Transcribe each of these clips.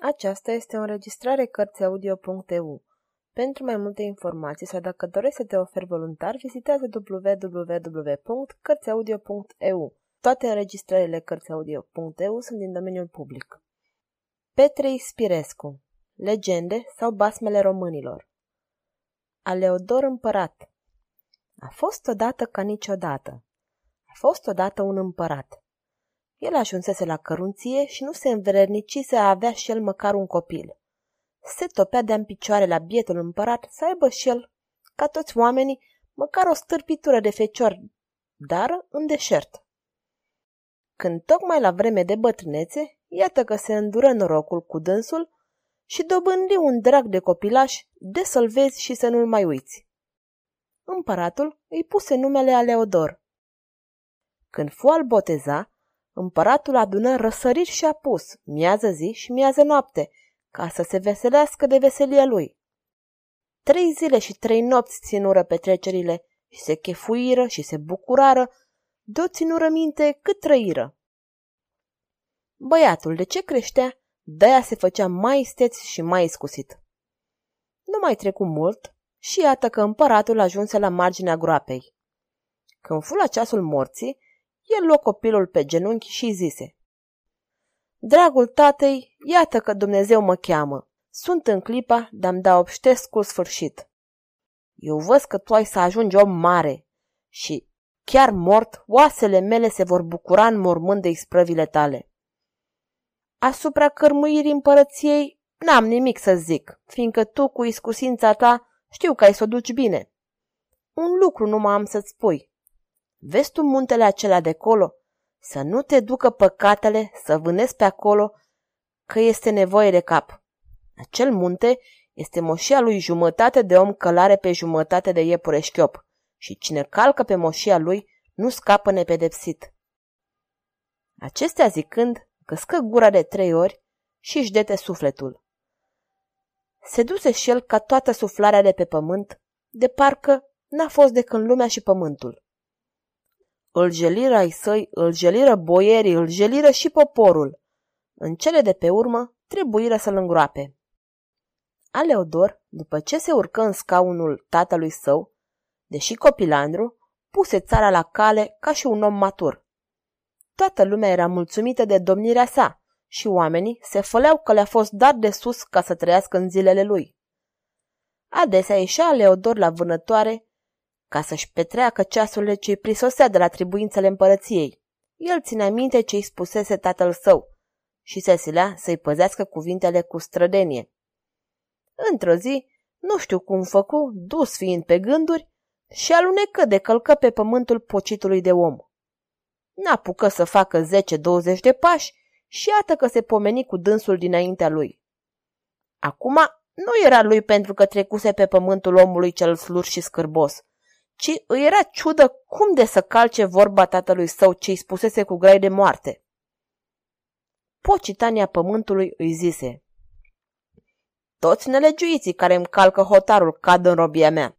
Aceasta este o înregistrare Cărțiaudio.eu. Pentru mai multe informații sau dacă dorești să te oferi voluntar, vizitează www.cărțiaudio.eu. Toate înregistrările Cărțiaudio.eu sunt din domeniul public. Petrei Spirescu Legende sau basmele românilor Aleodor Împărat A fost odată ca niciodată. A fost odată un împărat. El ajunsese la cărunție și nu se învrednicise a avea și el măcar un copil. Se topea de-a picioare la bietul împărat să aibă și el, ca toți oamenii, măcar o stârpitură de fecior, dar în deșert. Când tocmai la vreme de bătrânețe, iată că se îndură norocul cu dânsul și dobândi un drag de copilaș de să-l vezi și să nu-l mai uiți. Împăratul îi puse numele Aleodor. Când fu al boteza, Împăratul adună răsărit și apus, miază zi și miază noapte, ca să se veselească de veselia lui. Trei zile și trei nopți ținură petrecerile și se chefuiră și se bucurară, de ținură minte cât trăiră. Băiatul de ce creștea, de-aia se făcea mai isteț și mai iscusit. Nu mai trecu mult și iată că împăratul ajunse la marginea groapei. Când fu la ceasul morții, el luă copilul pe genunchi și zise Dragul tatei, iată că Dumnezeu mă cheamă. Sunt în clipa de-am da obștescul sfârșit. Eu văd că tu ai să ajungi om mare și, chiar mort, oasele mele se vor bucura în mormânt de isprăvile tale. Asupra cărmuirii împărăției n-am nimic să zic, fiindcă tu cu iscusința ta știu că ai să o duci bine. Un lucru nu am să-ți spui. Vezi tu muntele acela de colo? Să nu te ducă păcatele să vânezi pe acolo că este nevoie de cap. Acel munte este moșia lui jumătate de om călare pe jumătate de iepure șchiop și cine calcă pe moșia lui nu scapă nepedepsit. Acestea zicând, căscă gura de trei ori și își dete sufletul. Se duse și el ca toată suflarea de pe pământ, de parcă n-a fost de când lumea și pământul. Îl jeliră ai săi, îl jeliră boierii, îl jeliră și poporul. În cele de pe urmă, trebuiră să-l îngroape. Aleodor, după ce se urcă în scaunul tatălui său, deși copilandru, puse țara la cale ca și un om matur. Toată lumea era mulțumită de domnirea sa și oamenii se făleau că le-a fost dat de sus ca să trăiască în zilele lui. Adesea ieșea Leodor la vânătoare ca să-și petreacă ceasurile ce-i prisosea de la tribuințele împărăției. El ținea minte ce-i spusese tatăl său și se silea să-i păzească cuvintele cu strădenie. Într-o zi, nu știu cum făcu, dus fiind pe gânduri, și alunecă de călcă pe pământul pocitului de om. N-apucă să facă 10-20 de pași și iată că se pomeni cu dânsul dinaintea lui. Acum nu era lui pentru că trecuse pe pământul omului cel slur și scârbos, ci îi era ciudă cum de să calce vorba tatălui său ce-i spusese cu grai de moarte. Pocitania pământului îi zise, Toți nelegiuiții care îmi calcă hotarul cad în robia mea.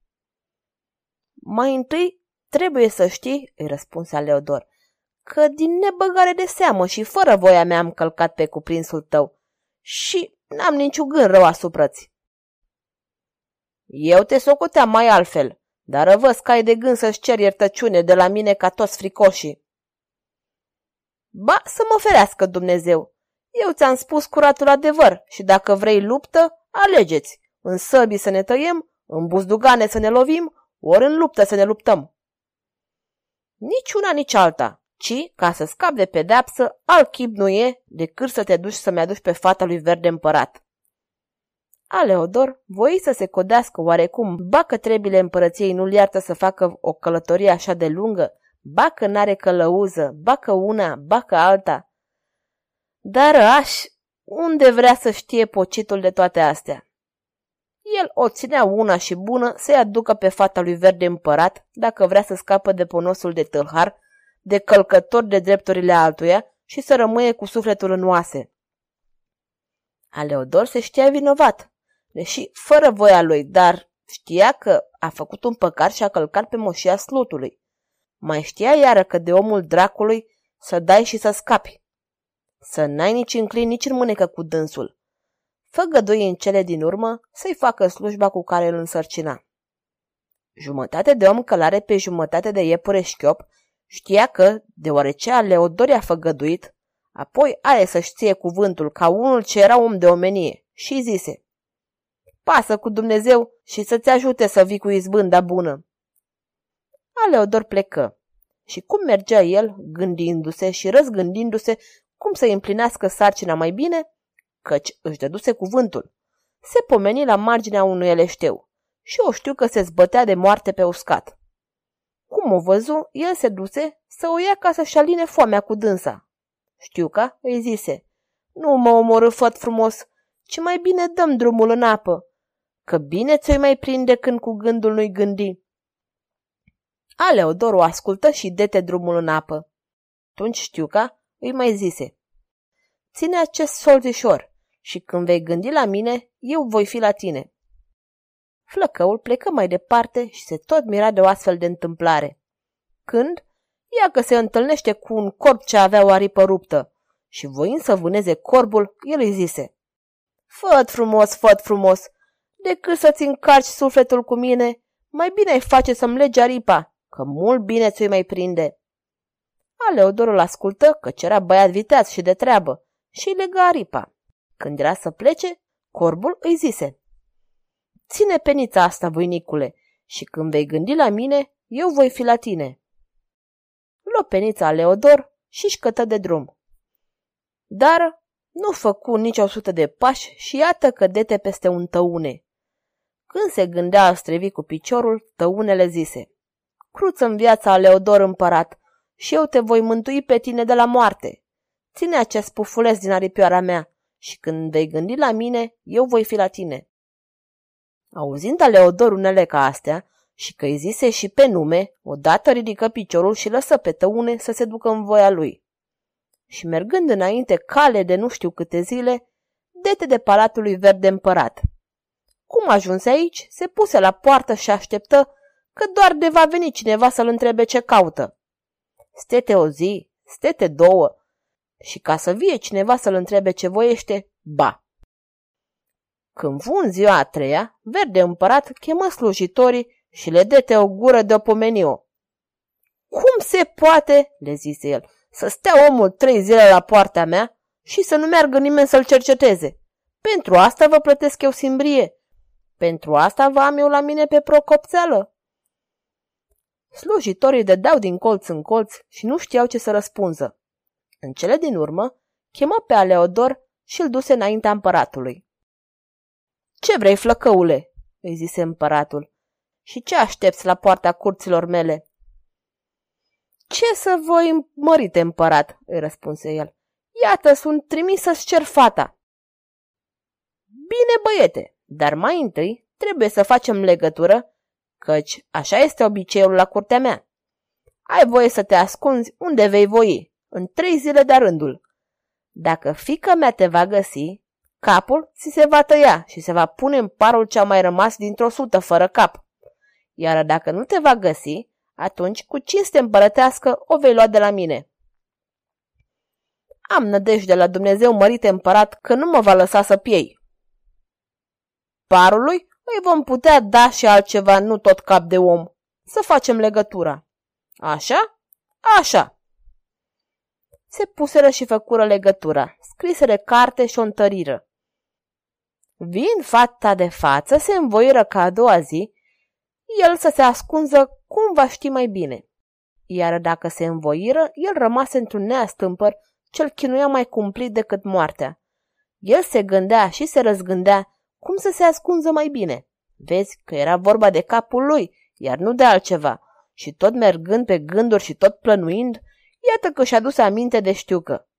Mai întâi trebuie să știi, îi răspunse Aleodor, că din nebăgare de seamă și fără voia mea am călcat pe cuprinsul tău și n-am niciun gând rău asupra-ți. Eu te socoteam mai altfel, dar răvăs că ai de gând să-ți cer iertăciune de la mine ca toți fricoșii. Ba, să mă ferească Dumnezeu! Eu ți-am spus curatul adevăr și dacă vrei luptă, alegeți. În săbii să ne tăiem, în buzdugane să ne lovim, ori în luptă să ne luptăm. Nici una, nici alta, ci, ca să scap de pedeapsă, alt chip nu e decât să te duci să-mi aduci pe fata lui verde împărat. Aleodor voi să se codească oarecum, ba că trebile împărăției nu-l iartă să facă o călătorie așa de lungă, ba că n-are călăuză, ba că una, ba că alta. Dar aș, unde vrea să știe pocitul de toate astea? El o ținea una și bună să-i aducă pe fata lui verde împărat, dacă vrea să scapă de ponosul de tâlhar, de călcător de drepturile altuia și să rămâie cu sufletul în oase. Aleodor se știa vinovat deși fără voia lui, dar știa că a făcut un păcat și a călcat pe moșia slutului. Mai știa iară că de omul dracului să dai și să scapi. Să n-ai nici înclin, nici în mânecă cu dânsul. făgădui în cele din urmă să-i facă slujba cu care îl însărcina. Jumătate de om călare pe jumătate de iepure șchiop știa că, deoarece Aleodor a făgăduit, apoi are să-și ție cuvântul ca unul ce era om de omenie și zise Pasă cu Dumnezeu și să-ți ajute să vii cu izbânda bună. Aleodor plecă și cum mergea el, gândindu-se și răzgândindu-se cum să împlinească sarcina mai bine, căci își dăduse cuvântul. Se pomeni la marginea unui eleșteu și o știu că se zbătea de moarte pe uscat. Cum o văzu, el se duse să o ia ca să-și aline foamea cu dânsa. Știuca îi zise, nu mă omorâ făt frumos, ci mai bine dăm drumul în apă, că bine ți-o mai prinde când cu gândul nu-i gândi. Aleodor o ascultă și dete drumul în apă. Atunci Știuca îi mai zise, Ține acest solzișor și când vei gândi la mine, eu voi fi la tine. Flăcăul plecă mai departe și se tot mira de o astfel de întâmplare. Când, ia că se întâlnește cu un corp ce avea o aripă ruptă și voind să vâneze corbul, el îi zise Făt frumos, făt frumos, decât să-ți încarci sufletul cu mine, mai bine ai face să-mi legi aripa, că mult bine ți-o mai prinde. Aleodorul ascultă că era băiat viteaz și de treabă și îi lega aripa. Când era să plece, corbul îi zise Ține penița asta, voinicule, și când vei gândi la mine, eu voi fi la tine. Luă penița Leodor și-și cătă de drum. Dar nu făcu nici o sută de pași și iată că dete peste un tăune. Când se gândea a strevi cu piciorul, tăunele zise Cruță în viața Leodor împărat și eu te voi mântui pe tine de la moarte. Ține acest pufuleț din aripioara mea și când vei gândi la mine, eu voi fi la tine. Auzind Aleodor unele ca astea și că îi zise și pe nume, odată ridică piciorul și lăsă pe tăune să se ducă în voia lui. Și mergând înainte cale de nu știu câte zile, dete de palatul lui verde împărat. Cum ajunse aici, se puse la poartă și așteptă că doar de va veni cineva să-l întrebe ce caută. Stete o zi, stete două, și ca să vie cineva să-l întrebe ce voiește, ba. Când fu în ziua a treia, verde împărat chemă slujitorii și le dete o gură de opomeniu. Cum se poate, le zise el, să stea omul trei zile la poarta mea și să nu meargă nimeni să-l cerceteze? Pentru asta vă plătesc eu simbrie. Pentru asta vă am eu la mine pe procopțeală. Slujitorii dădeau din colț în colț și nu știau ce să răspunză. În cele din urmă, chemă pe Aleodor și îl duse înaintea împăratului. Ce vrei, flăcăule?" îi zise împăratul. Și ce aștepți la poarta curților mele?" Ce să voi, mărite împărat?" îi răspunse el. Iată, sunt trimis să-ți cer fata." Bine, băiete, dar mai întâi trebuie să facem legătură, căci așa este obiceiul la curtea mea. Ai voie să te ascunzi unde vei voi, în trei zile de rândul. Dacă fica mea te va găsi, capul ți se va tăia și se va pune în parul ce a mai rămas dintr-o sută fără cap. Iar dacă nu te va găsi, atunci cu cinste împărătească o vei lua de la mine. Am nădejde la Dumnezeu mărite împărat că nu mă va lăsa să piei. Parului îi vom putea da și altceva, nu tot cap de om. Să facem legătura. Așa? Așa se puseră și făcură legătura, scriseră carte și o întăriră. Vin fata de față, se învoiră ca a doua zi, el să se ascunză cum va ști mai bine. Iar dacă se învoiră, el rămase într-un neastâmpăr cel chinuia mai cumplit decât moartea. El se gândea și se răzgândea cum să se ascunză mai bine. Vezi că era vorba de capul lui, iar nu de altceva. Și tot mergând pe gânduri și tot plănuind, Iată că și-a dus aminte de știucă.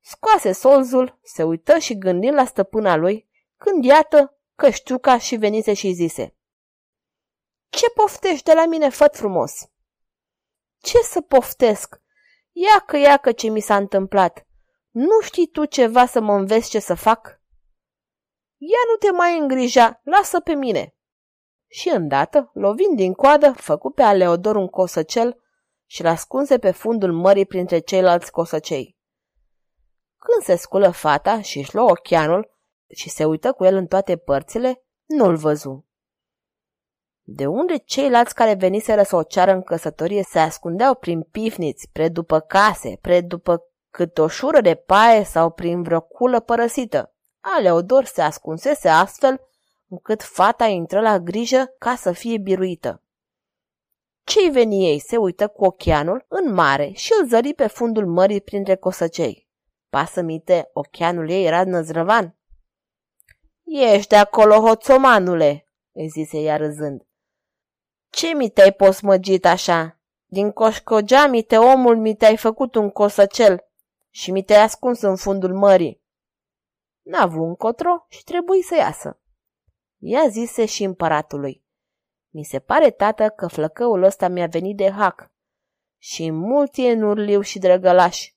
Scoase solzul, se uită și gândind la stăpâna lui, când iată că știuca și venise și zise. Ce poftești de la mine, făt frumos? Ce să poftesc? Ia că ia că ce mi s-a întâmplat. Nu știi tu ceva să mă înveți ce să fac? Ia nu te mai îngrija, lasă pe mine. Și îndată, lovind din coadă, făcu pe Aleodor un cosăcel și l-ascunse pe fundul mării printre ceilalți cosăcei. Când se sculă fata și își luă ochianul și se uită cu el în toate părțile, nu-l văzu. De unde ceilalți care veniseră să o ceară în căsătorie se ascundeau prin pifniți, pre după case, pre după cât o șură de paie sau prin vreo culă părăsită. Aleodor se ascunsese astfel încât fata intră la grijă ca să fie biruită. Cei veni ei se uită cu ocheanul în mare și îl zări pe fundul mării printre cosăcei. Pasămite, ocheanul ei era năzrăvan. Ești de acolo, hoțomanule, îi zise ea râzând. Ce mi te-ai posmăgit așa? Din coșcogea mi te omul mi te-ai făcut un cosăcel și mi te-ai ascuns în fundul mării. N-a avut încotro și trebuie să iasă. Ea zise și împăratului. Mi se pare, tată, că flăcăul ăsta mi-a venit de hac. Și mulți e nurliu și drăgălaș.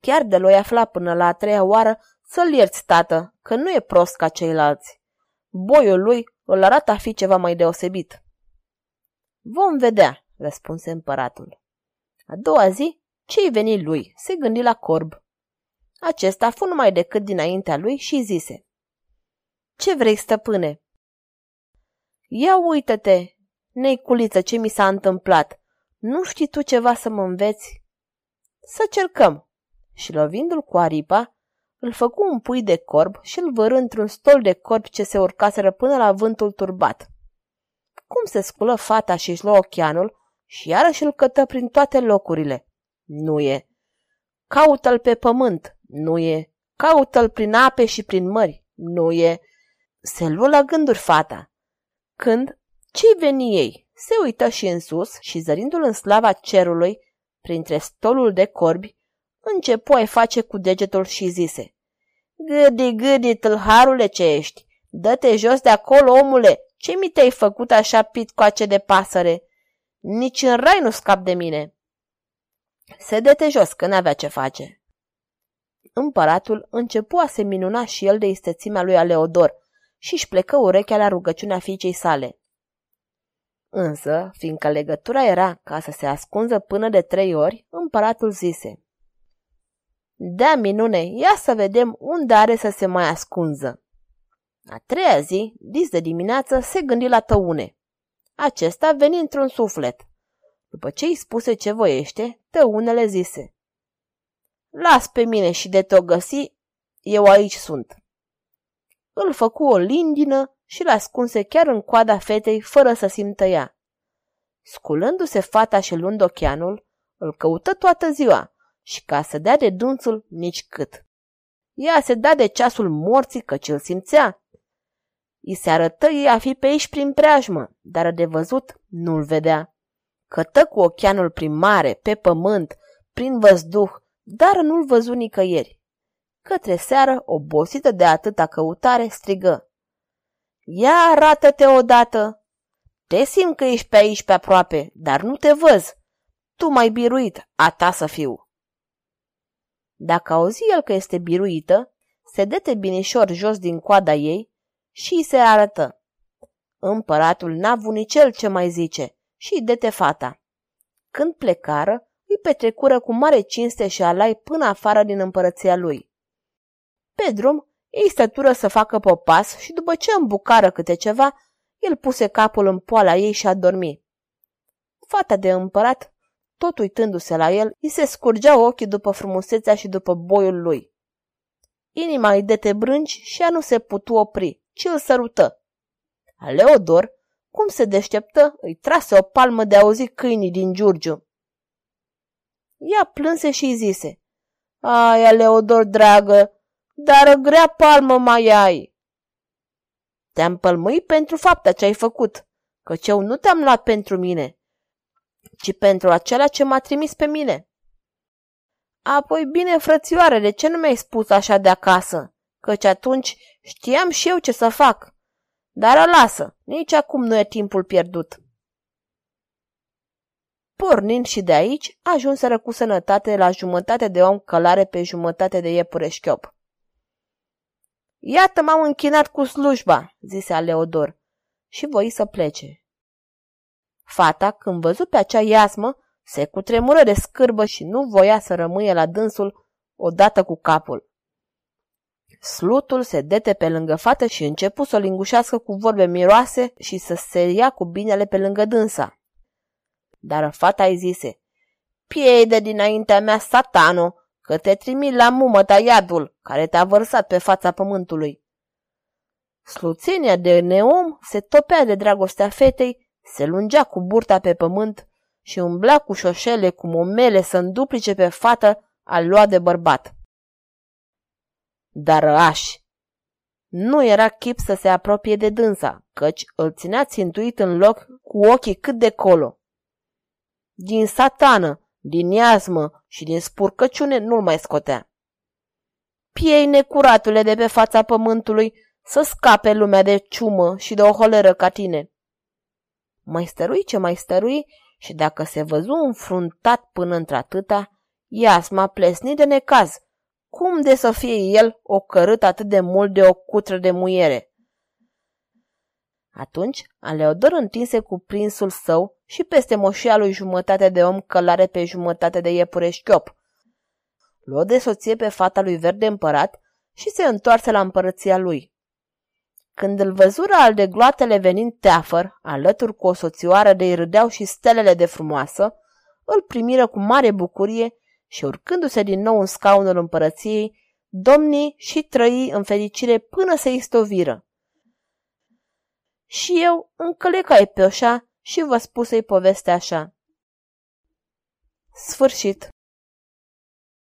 Chiar de l-o afla până la a treia oară să-l ierți, tată, că nu e prost ca ceilalți. Boiul lui îl arată a fi ceva mai deosebit. Vom vedea, răspunse împăratul. A doua zi, ce-i veni lui, se gândi la corb. Acesta fu numai decât dinaintea lui și zise. Ce vrei, stăpâne? Ia uită-te, neiculiță, ce mi s-a întâmplat. Nu știi tu ceva să mă înveți? Să cercăm. Și lovindu-l cu aripa, îl făcu un pui de corb și îl vără într-un stol de corb ce se urcaseră până la vântul turbat. Cum se sculă fata și își lua ochianul și iarăși îl cătă prin toate locurile. Nu e. Caută-l pe pământ. Nu e. Caută-l prin ape și prin mări. Nu e. Se luă la gânduri fata. Când ce veni ei, se uită și în sus și zărindu-l în slava cerului, printre stolul de corbi, începu a face cu degetul și zise Gâdi, gâdi, tâlharule ce ești! Dă-te jos de acolo, omule! Ce mi te-ai făcut așa pitcoace de pasăre? Nici în rai nu scap de mine!" Se dete jos, că n-avea ce face. Împăratul începu a se minuna și el de istețimea lui Aleodor și își plecă urechea la rugăciunea fiicei sale. Însă, fiindcă legătura era ca să se ascunză până de trei ori, împăratul zise Da, minune, ia să vedem unde are să se mai ascunză. A treia zi, dis de dimineață, se gândi la tăune. Acesta veni într-un suflet. După ce îi spuse ce voiește, tăunele zise. Las pe mine și de te-o găsi, eu aici sunt. Îl făcu o lindină și l ascunse chiar în coada fetei fără să simtă ea. Sculându-se fata și luând ocheanul, îl căută toată ziua și ca să dea de dunțul nici cât. Ea se da de ceasul morții căci îl simțea. I se arătă ei a fi pe aici prin preajmă, dar de văzut nu-l vedea. Cătă cu ocheanul prin mare, pe pământ, prin văzduh, dar nu-l văzu nicăieri. Către seară, obosită de atâta căutare, strigă. Ia arată-te odată! Te simt că ești pe aici pe aproape, dar nu te văz. Tu mai biruit, a ta să fiu. Dacă auzi el că este biruită, se dete binișor jos din coada ei și îi se arătă. Împăratul n-a avut nici el ce mai zice și dete fata. Când plecară, îi petrecură cu mare cinste și alai până afară din împărăția lui. Pe drum, ei stătură să facă popas și după ce îmbucară câte ceva, el puse capul în poala ei și a dormi. Fata de împărat, tot uitându-se la el, îi se scurgea ochii după frumusețea și după boiul lui. Inima îi dete brânci și ea nu se putu opri, ci îl sărută. Leodor, cum se deșteptă, îi trase o palmă de auzi câinii din Giurgiu. Ea plânse și îi zise, Aia, Leodor, dragă, dar grea palmă mai ai. Te-am pălmuit pentru fapta ce ai făcut, căci eu nu te-am luat pentru mine, ci pentru acela ce m-a trimis pe mine. Apoi, bine, frățioare, de ce nu mi-ai spus așa de acasă? Căci atunci știam și eu ce să fac. Dar lasă, nici acum nu e timpul pierdut. Pornind și de aici, ajunseră cu sănătate la jumătate de om călare pe jumătate de iepure șchiop. Iată m-am închinat cu slujba, zise Aleodor, și voi să plece. Fata, când văzut pe acea iasmă, se cutremură de scârbă și nu voia să rămâie la dânsul odată cu capul. Slutul se dete pe lângă fată și începu să o lingușească cu vorbe miroase și să se ia cu binele pe lângă dânsa. Dar fata îi zise, Piei dinaintea mea, satano, că te trimit la mumăta iadul, care te-a vărsat pe fața pământului. Sluțenia de neom se topea de dragostea fetei, se lungea cu burta pe pământ și umbla cu șoșele cu momele să înduplice pe fată al lua de bărbat. Dar aș! Nu era chip să se apropie de dânsa, căci îl ținea țintuit în loc cu ochii cât de colo. Din satană, din iasmă și din spurcăciune nu-l mai scotea. Piei necuratule de pe fața pământului să scape lumea de ciumă și de o holeră ca tine. Mai stărui ce mai stărui și dacă se văzu înfruntat până într-atâta, Iasma plesni de necaz. Cum de să fie el ocărât atât de mult de o cutră de muiere? Atunci, Aleodor întinse cu prinsul său și peste moșia lui jumătate de om călare pe jumătate de iepure șchiop. Luă de soție pe fata lui verde împărat și se întoarse la împărăția lui. Când îl văzură al de gloatele venind teafăr, alături cu o soțioară de râdeau și stelele de frumoasă, îl primiră cu mare bucurie și urcându-se din nou în scaunul împărăției, domnii și trăi în fericire până se istoviră. Și eu încălecai pe oșa și vă spusei povestea așa. Sfârșit